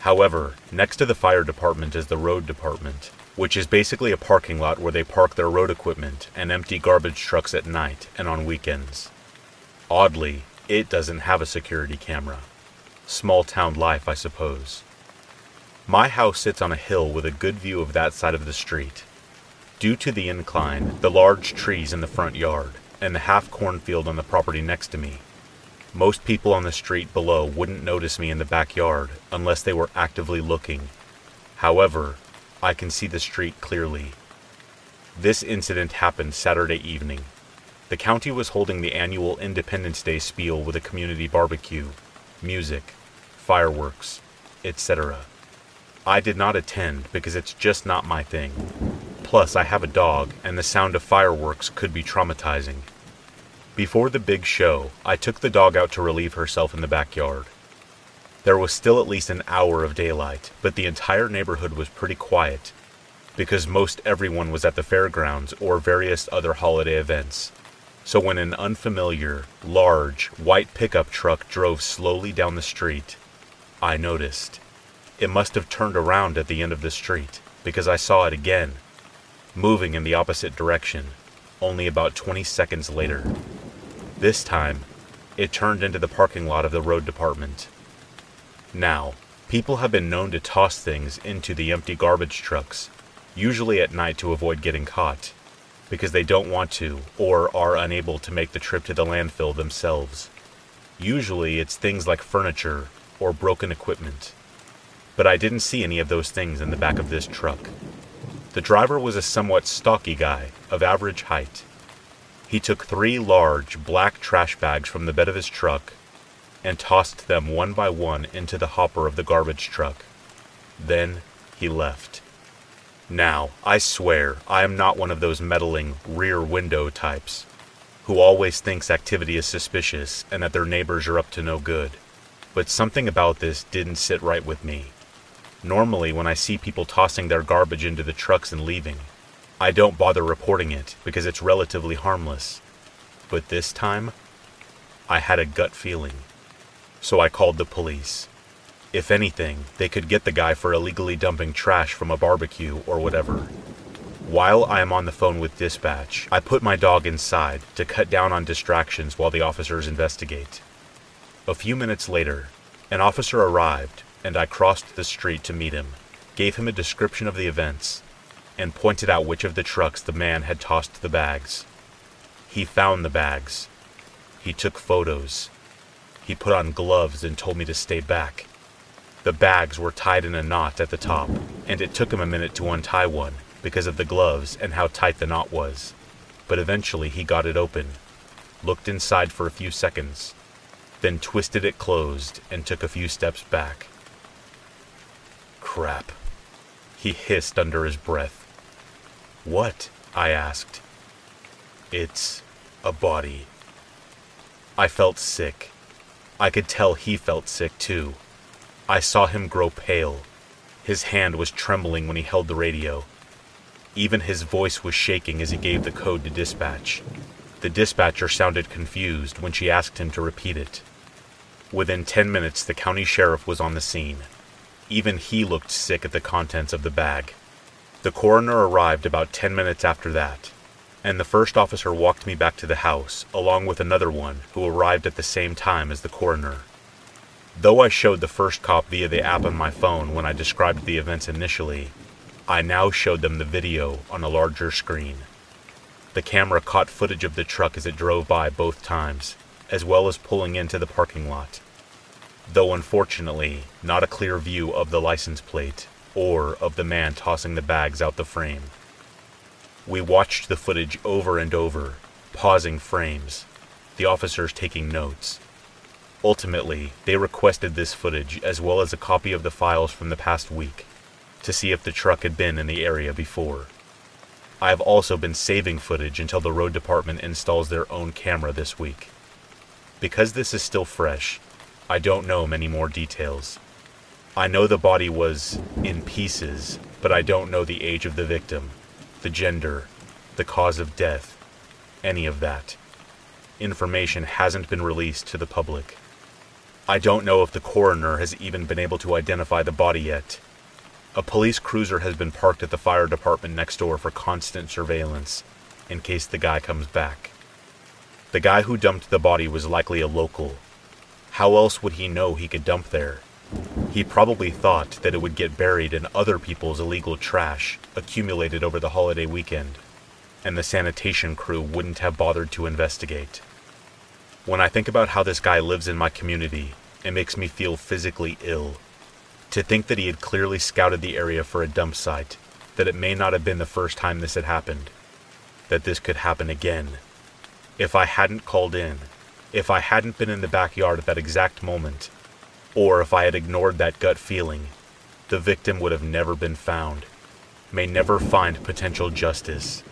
However, next to the fire department is the road department, which is basically a parking lot where they park their road equipment and empty garbage trucks at night and on weekends. Oddly, it doesn't have a security camera. Small town life, I suppose. My house sits on a hill with a good view of that side of the street. Due to the incline, the large trees in the front yard, and the half cornfield on the property next to me, most people on the street below wouldn't notice me in the backyard unless they were actively looking. However, I can see the street clearly. This incident happened Saturday evening. The county was holding the annual Independence Day spiel with a community barbecue, music, fireworks, etc. I did not attend because it's just not my thing. Plus, I have a dog, and the sound of fireworks could be traumatizing. Before the big show, I took the dog out to relieve herself in the backyard. There was still at least an hour of daylight, but the entire neighborhood was pretty quiet because most everyone was at the fairgrounds or various other holiday events. So when an unfamiliar, large, white pickup truck drove slowly down the street, I noticed. It must have turned around at the end of the street because I saw it again, moving in the opposite direction, only about 20 seconds later. This time, it turned into the parking lot of the road department. Now, people have been known to toss things into the empty garbage trucks, usually at night to avoid getting caught, because they don't want to or are unable to make the trip to the landfill themselves. Usually, it's things like furniture or broken equipment. But I didn't see any of those things in the back of this truck. The driver was a somewhat stocky guy, of average height, he took three large black trash bags from the bed of his truck and tossed them one by one into the hopper of the garbage truck. Then he left. Now, I swear, I am not one of those meddling rear window types who always thinks activity is suspicious and that their neighbors are up to no good. But something about this didn't sit right with me. Normally, when I see people tossing their garbage into the trucks and leaving, I don't bother reporting it because it's relatively harmless. But this time, I had a gut feeling. So I called the police. If anything, they could get the guy for illegally dumping trash from a barbecue or whatever. While I am on the phone with dispatch, I put my dog inside to cut down on distractions while the officers investigate. A few minutes later, an officer arrived and I crossed the street to meet him, gave him a description of the events, and pointed out which of the trucks the man had tossed the bags. He found the bags. He took photos. He put on gloves and told me to stay back. The bags were tied in a knot at the top, and it took him a minute to untie one because of the gloves and how tight the knot was. But eventually he got it open, looked inside for a few seconds, then twisted it closed and took a few steps back. Crap. He hissed under his breath. What? I asked. It's a body. I felt sick. I could tell he felt sick too. I saw him grow pale. His hand was trembling when he held the radio. Even his voice was shaking as he gave the code to dispatch. The dispatcher sounded confused when she asked him to repeat it. Within 10 minutes, the county sheriff was on the scene. Even he looked sick at the contents of the bag. The coroner arrived about 10 minutes after that, and the first officer walked me back to the house, along with another one who arrived at the same time as the coroner. Though I showed the first cop via the app on my phone when I described the events initially, I now showed them the video on a larger screen. The camera caught footage of the truck as it drove by both times, as well as pulling into the parking lot. Though unfortunately, not a clear view of the license plate or of the man tossing the bags out the frame. We watched the footage over and over, pausing frames, the officers taking notes. Ultimately, they requested this footage as well as a copy of the files from the past week to see if the truck had been in the area before. I have also been saving footage until the road department installs their own camera this week. Because this is still fresh, I don't know many more details. I know the body was in pieces, but I don't know the age of the victim, the gender, the cause of death, any of that. Information hasn't been released to the public. I don't know if the coroner has even been able to identify the body yet. A police cruiser has been parked at the fire department next door for constant surveillance, in case the guy comes back. The guy who dumped the body was likely a local. How else would he know he could dump there? He probably thought that it would get buried in other people's illegal trash accumulated over the holiday weekend, and the sanitation crew wouldn't have bothered to investigate. When I think about how this guy lives in my community, it makes me feel physically ill. To think that he had clearly scouted the area for a dump site, that it may not have been the first time this had happened, that this could happen again. If I hadn't called in, if I hadn't been in the backyard at that exact moment, or if I had ignored that gut feeling, the victim would have never been found, may never find potential justice.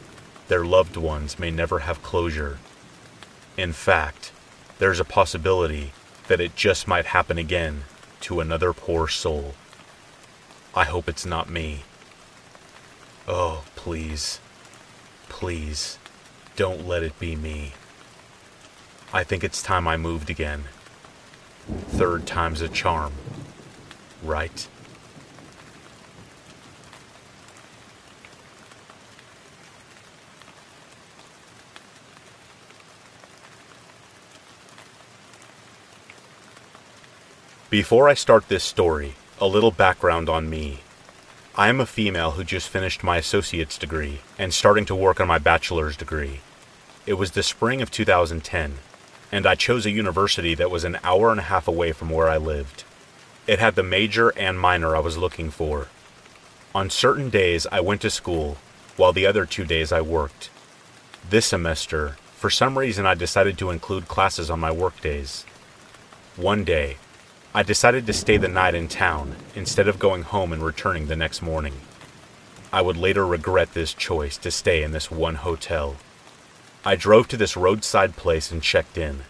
Their loved ones may never have closure. In fact, there's a possibility that it just might happen again to another poor soul. I hope it's not me. Oh, please, please, don't let it be me. I think it's time I moved again. Third time's a charm, right? Before I start this story, a little background on me. I am a female who just finished my associate's degree and starting to work on my bachelor's degree. It was the spring of 2010, and I chose a university that was an hour and a half away from where I lived. It had the major and minor I was looking for. On certain days, I went to school, while the other two days I worked. This semester, for some reason, I decided to include classes on my work days. One day, I decided to stay the night in town instead of going home and returning the next morning. I would later regret this choice to stay in this one hotel. I drove to this roadside place and checked in.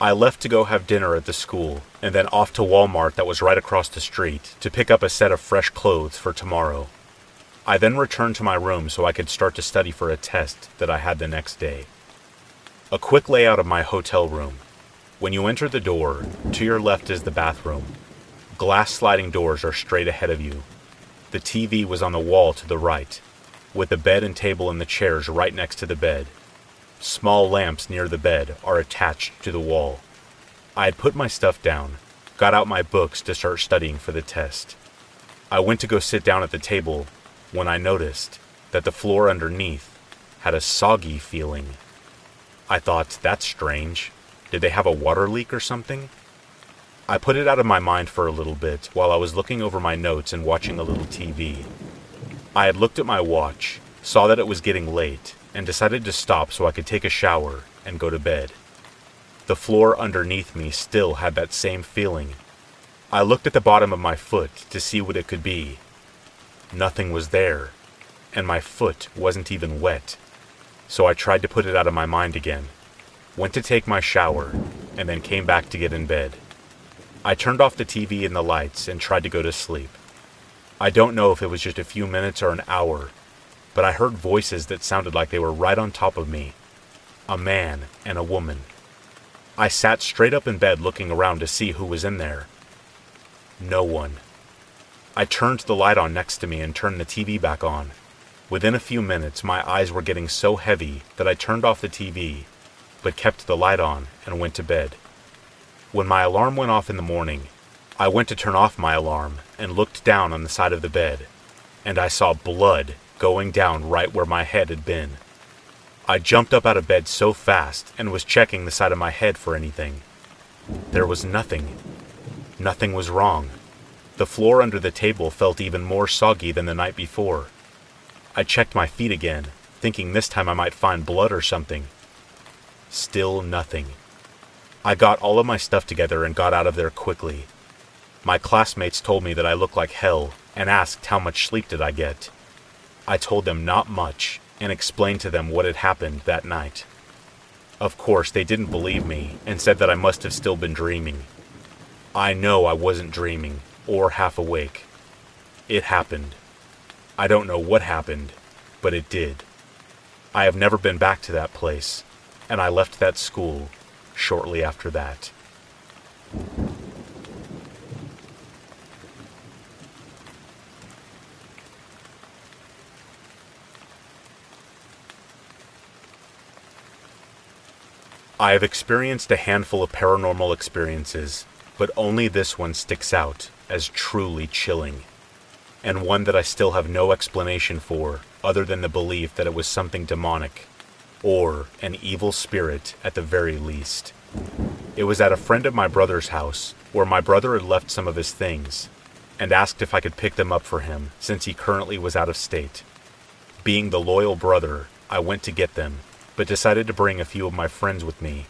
I left to go have dinner at the school and then off to Walmart that was right across the street to pick up a set of fresh clothes for tomorrow. I then returned to my room so I could start to study for a test that I had the next day. A quick layout of my hotel room when you enter the door, to your left is the bathroom. Glass sliding doors are straight ahead of you. The TV was on the wall to the right, with the bed and table and the chairs right next to the bed. Small lamps near the bed are attached to the wall. I had put my stuff down, got out my books to start studying for the test. I went to go sit down at the table when I noticed that the floor underneath had a soggy feeling. I thought, that's strange. Did they have a water leak or something? I put it out of my mind for a little bit while I was looking over my notes and watching a little TV. I had looked at my watch, saw that it was getting late, and decided to stop so I could take a shower and go to bed. The floor underneath me still had that same feeling. I looked at the bottom of my foot to see what it could be. Nothing was there, and my foot wasn't even wet, so I tried to put it out of my mind again went to take my shower, and then came back to get in bed. I turned off the TV and the lights and tried to go to sleep. I don't know if it was just a few minutes or an hour, but I heard voices that sounded like they were right on top of me a man and a woman. I sat straight up in bed looking around to see who was in there. No one. I turned the light on next to me and turned the TV back on. Within a few minutes, my eyes were getting so heavy that I turned off the TV, but kept the light on and went to bed. When my alarm went off in the morning, I went to turn off my alarm and looked down on the side of the bed, and I saw blood going down right where my head had been. I jumped up out of bed so fast and was checking the side of my head for anything. There was nothing. Nothing was wrong. The floor under the table felt even more soggy than the night before. I checked my feet again, thinking this time I might find blood or something. Still nothing. I got all of my stuff together and got out of there quickly. My classmates told me that I looked like hell and asked how much sleep did I get. I told them not much and explained to them what had happened that night. Of course, they didn't believe me and said that I must have still been dreaming. I know I wasn't dreaming or half awake. It happened. I don't know what happened, but it did. I have never been back to that place, and I left that school shortly after that. I have experienced a handful of paranormal experiences, but only this one sticks out as truly chilling and one that I still have no explanation for other than the belief that it was something demonic, or an evil spirit at the very least. It was at a friend of my brother's house, where my brother had left some of his things, and asked if I could pick them up for him since he currently was out of state. Being the loyal brother, I went to get them, but decided to bring a few of my friends with me,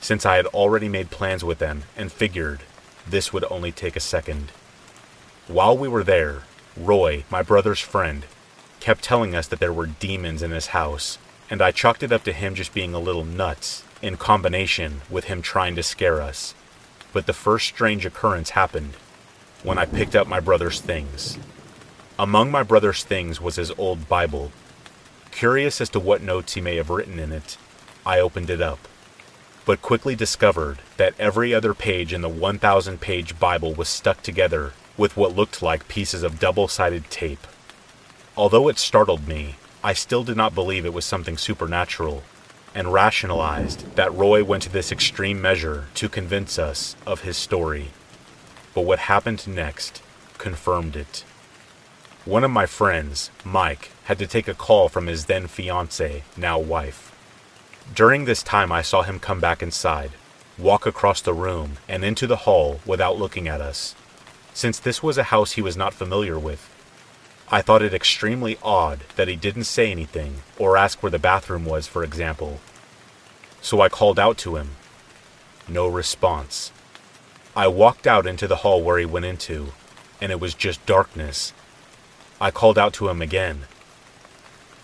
since I had already made plans with them and figured this would only take a second. While we were there, Roy, my brother's friend, kept telling us that there were demons in his house, and I chalked it up to him just being a little nuts in combination with him trying to scare us. But the first strange occurrence happened when I picked up my brother's things. Among my brother's things was his old Bible. Curious as to what notes he may have written in it, I opened it up, but quickly discovered that every other page in the 1,000 page Bible was stuck together with what looked like pieces of double sided tape. Although it startled me, I still did not believe it was something supernatural, and rationalized that Roy went to this extreme measure to convince us of his story. But what happened next confirmed it. One of my friends, Mike, had to take a call from his then fiancee, now wife. During this time, I saw him come back inside, walk across the room, and into the hall without looking at us since this was a house he was not familiar with. I thought it extremely odd that he didn't say anything or ask where the bathroom was, for example. So I called out to him. No response. I walked out into the hall where he went into, and it was just darkness. I called out to him again.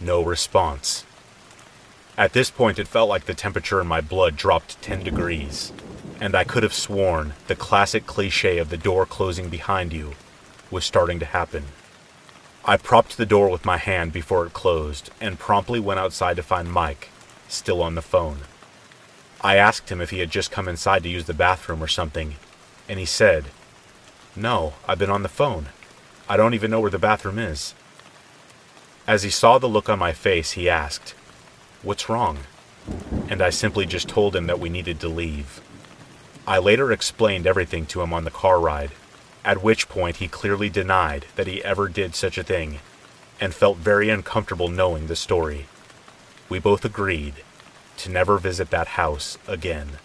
No response. At this point, it felt like the temperature in my blood dropped 10 degrees and I could have sworn the classic cliche of the door closing behind you was starting to happen. I propped the door with my hand before it closed and promptly went outside to find Mike, still on the phone. I asked him if he had just come inside to use the bathroom or something, and he said, No, I've been on the phone. I don't even know where the bathroom is. As he saw the look on my face, he asked, What's wrong? And I simply just told him that we needed to leave. I later explained everything to him on the car ride, at which point he clearly denied that he ever did such a thing and felt very uncomfortable knowing the story. We both agreed to never visit that house again.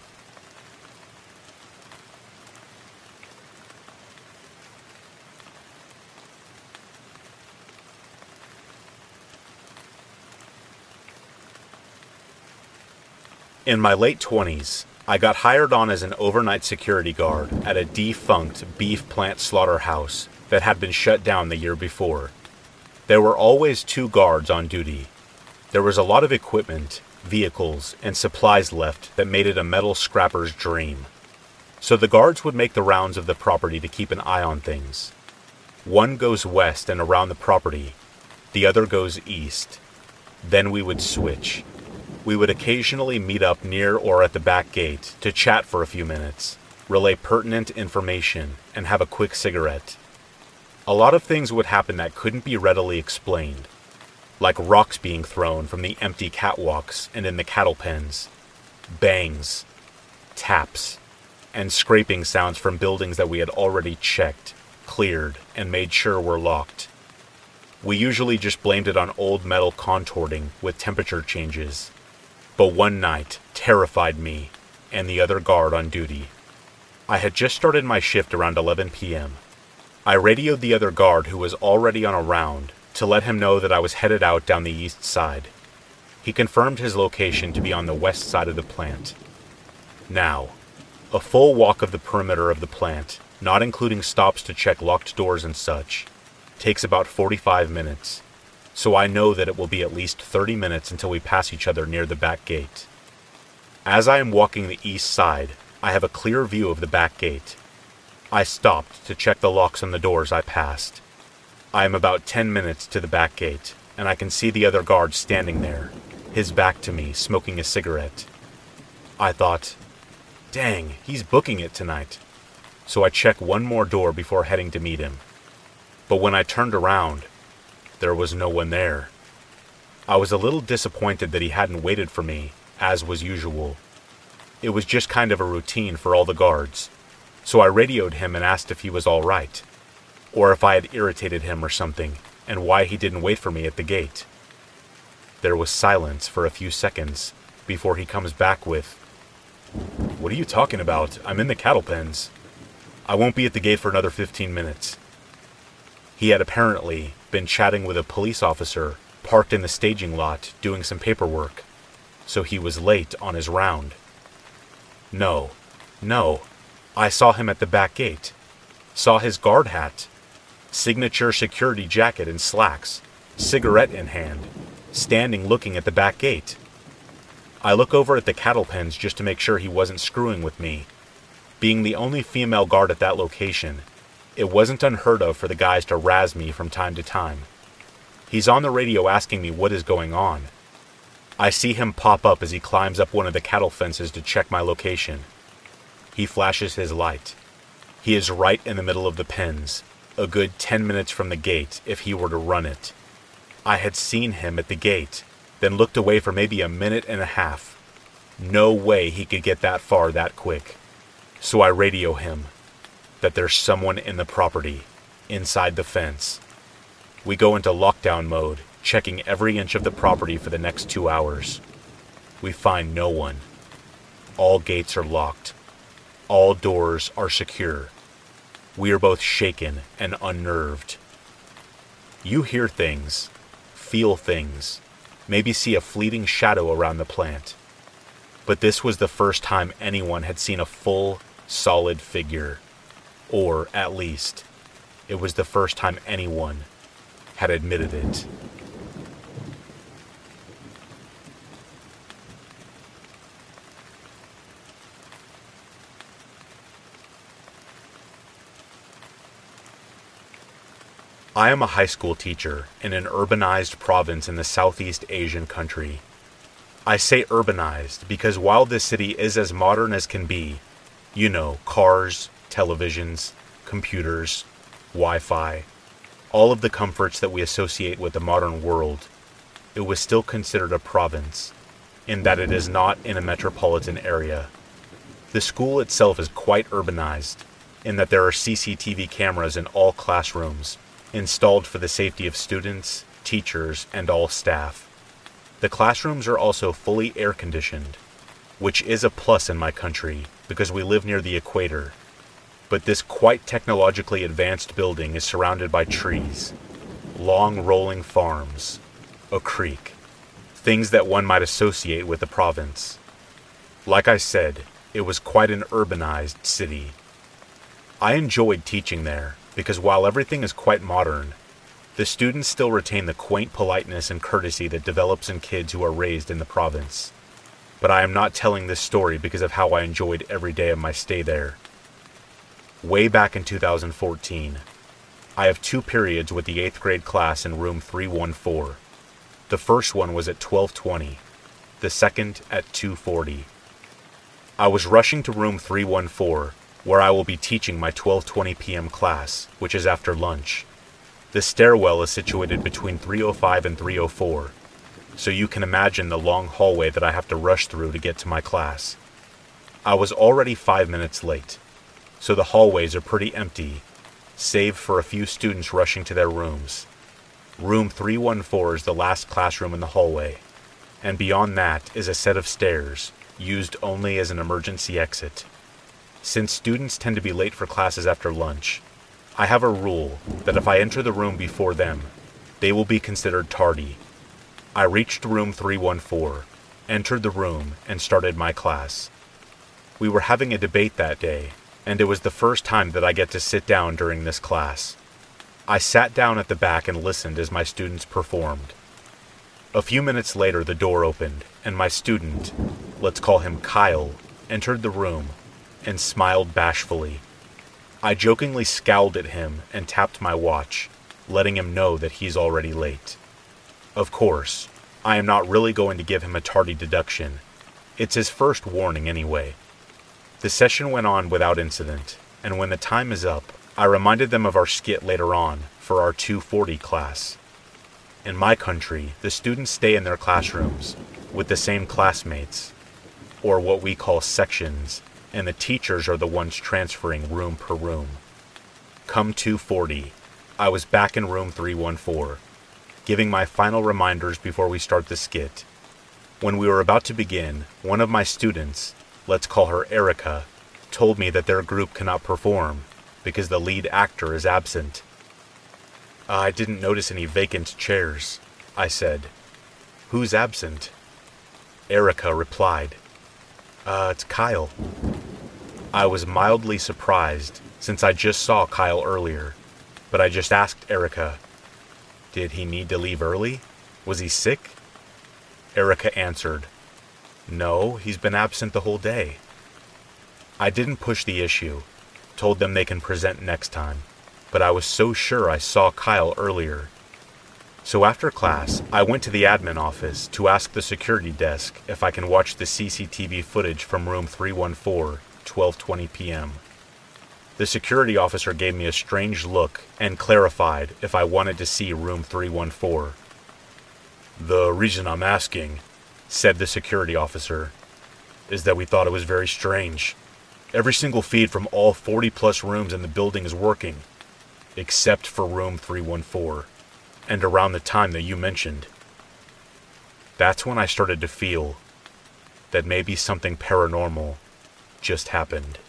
In my late 20s, I got hired on as an overnight security guard at a defunct beef plant slaughterhouse that had been shut down the year before. There were always two guards on duty. There was a lot of equipment, vehicles, and supplies left that made it a metal scrapper's dream. So the guards would make the rounds of the property to keep an eye on things. One goes west and around the property, the other goes east. Then we would switch, we would occasionally meet up near or at the back gate to chat for a few minutes, relay pertinent information, and have a quick cigarette. A lot of things would happen that couldn't be readily explained. like rocks being thrown from the empty catwalks and in the cattle pens, bangs, taps, and scraping sounds from buildings that we had already checked, cleared, and made sure were locked. We usually just blamed it on old metal contorting with temperature changes. But one night terrified me and the other guard on duty. I had just started my shift around 11 p.m. I radioed the other guard who was already on a round to let him know that I was headed out down the east side. He confirmed his location to be on the west side of the plant. Now, a full walk of the perimeter of the plant, not including stops to check locked doors and such, takes about 45 minutes, so I know that it will be at least 30 minutes until we pass each other near the back gate. As I am walking the east side, I have a clear view of the back gate. I stopped to check the locks on the doors I passed. I am about 10 minutes to the back gate, and I can see the other guard standing there, his back to me, smoking a cigarette. I thought, dang, he's booking it tonight. So I check one more door before heading to meet him. But when I turned around, there was no one there. I was a little disappointed that he hadn't waited for me, as was usual. It was just kind of a routine for all the guards, so I radioed him and asked if he was all right, or if I had irritated him or something, and why he didn't wait for me at the gate. There was silence for a few seconds before he comes back with, What are you talking about? I'm in the cattle pens. I won't be at the gate for another 15 minutes. He had apparently been chatting with a police officer parked in the staging lot doing some paperwork, so he was late on his round. No, no, I saw him at the back gate. Saw his guard hat, signature security jacket and slacks, cigarette in hand, standing looking at the back gate. I look over at the cattle pens just to make sure he wasn't screwing with me. Being the only female guard at that location, it wasn't unheard of for the guys to razz me from time to time. He's on the radio asking me what is going on. I see him pop up as he climbs up one of the cattle fences to check my location. He flashes his light. He is right in the middle of the pens, a good 10 minutes from the gate if he were to run it. I had seen him at the gate, then looked away for maybe a minute and a half. No way he could get that far that quick. So I radio him that there's someone in the property, inside the fence. We go into lockdown mode, checking every inch of the property for the next two hours. We find no one. All gates are locked. All doors are secure. We are both shaken and unnerved. You hear things, feel things, maybe see a fleeting shadow around the plant. But this was the first time anyone had seen a full, solid figure. Or, at least, it was the first time anyone had admitted it. I am a high school teacher in an urbanized province in the Southeast Asian country. I say urbanized because while this city is as modern as can be, you know, cars, televisions, computers, Wi Fi, all of the comforts that we associate with the modern world, it was still considered a province, in that it is not in a metropolitan area. The school itself is quite urbanized, in that there are CCTV cameras in all classrooms, installed for the safety of students, teachers, and all staff. The classrooms are also fully air conditioned, which is a plus in my country because we live near the equator but this quite technologically advanced building is surrounded by trees, long rolling farms, a creek, things that one might associate with the province. Like I said, it was quite an urbanized city. I enjoyed teaching there because while everything is quite modern, the students still retain the quaint politeness and courtesy that develops in kids who are raised in the province. But I am not telling this story because of how I enjoyed every day of my stay there way back in 2014. I have two periods with the 8th grade class in room 314. The first one was at 1220, the second at 240. I was rushing to room 314, where I will be teaching my 12:20 p.m. class, which is after lunch. The stairwell is situated between 305 and 304, so you can imagine the long hallway that I have to rush through to get to my class. I was already five minutes late, so the hallways are pretty empty, save for a few students rushing to their rooms. Room 314 is the last classroom in the hallway, and beyond that is a set of stairs used only as an emergency exit. Since students tend to be late for classes after lunch, I have a rule that if I enter the room before them, they will be considered tardy. I reached room 314, entered the room, and started my class. We were having a debate that day, and it was the first time that I get to sit down during this class. I sat down at the back and listened as my students performed. A few minutes later, the door opened, and my student, let's call him Kyle, entered the room and smiled bashfully. I jokingly scowled at him and tapped my watch, letting him know that he's already late. Of course, I am not really going to give him a tardy deduction. It's his first warning anyway. The session went on without incident, and when the time is up, I reminded them of our skit later on for our 240 class. In my country, the students stay in their classrooms with the same classmates, or what we call sections, and the teachers are the ones transferring room per room. Come 240, I was back in room 314, giving my final reminders before we start the skit. When we were about to begin, one of my students, let's call her Erica, told me that their group cannot perform because the lead actor is absent. I didn't notice any vacant chairs, I said. Who's absent? Erica replied, Uh, it's Kyle. I was mildly surprised since I just saw Kyle earlier, but I just asked Erica, Did he need to leave early? Was he sick? Erica answered, No, he's been absent the whole day. I didn't push the issue, told them they can present next time, but I was so sure I saw Kyle earlier. So after class, I went to the admin office to ask the security desk if I can watch the CCTV footage from room 314 12:20 p.m. The security officer gave me a strange look and clarified if I wanted to see room 314. The reason I'm asking, said the security officer, is that we thought it was very strange. Every single feed from all 40 plus rooms in the building is working, except for room 314, and around the time that you mentioned. That's when I started to feel that maybe something paranormal just happened.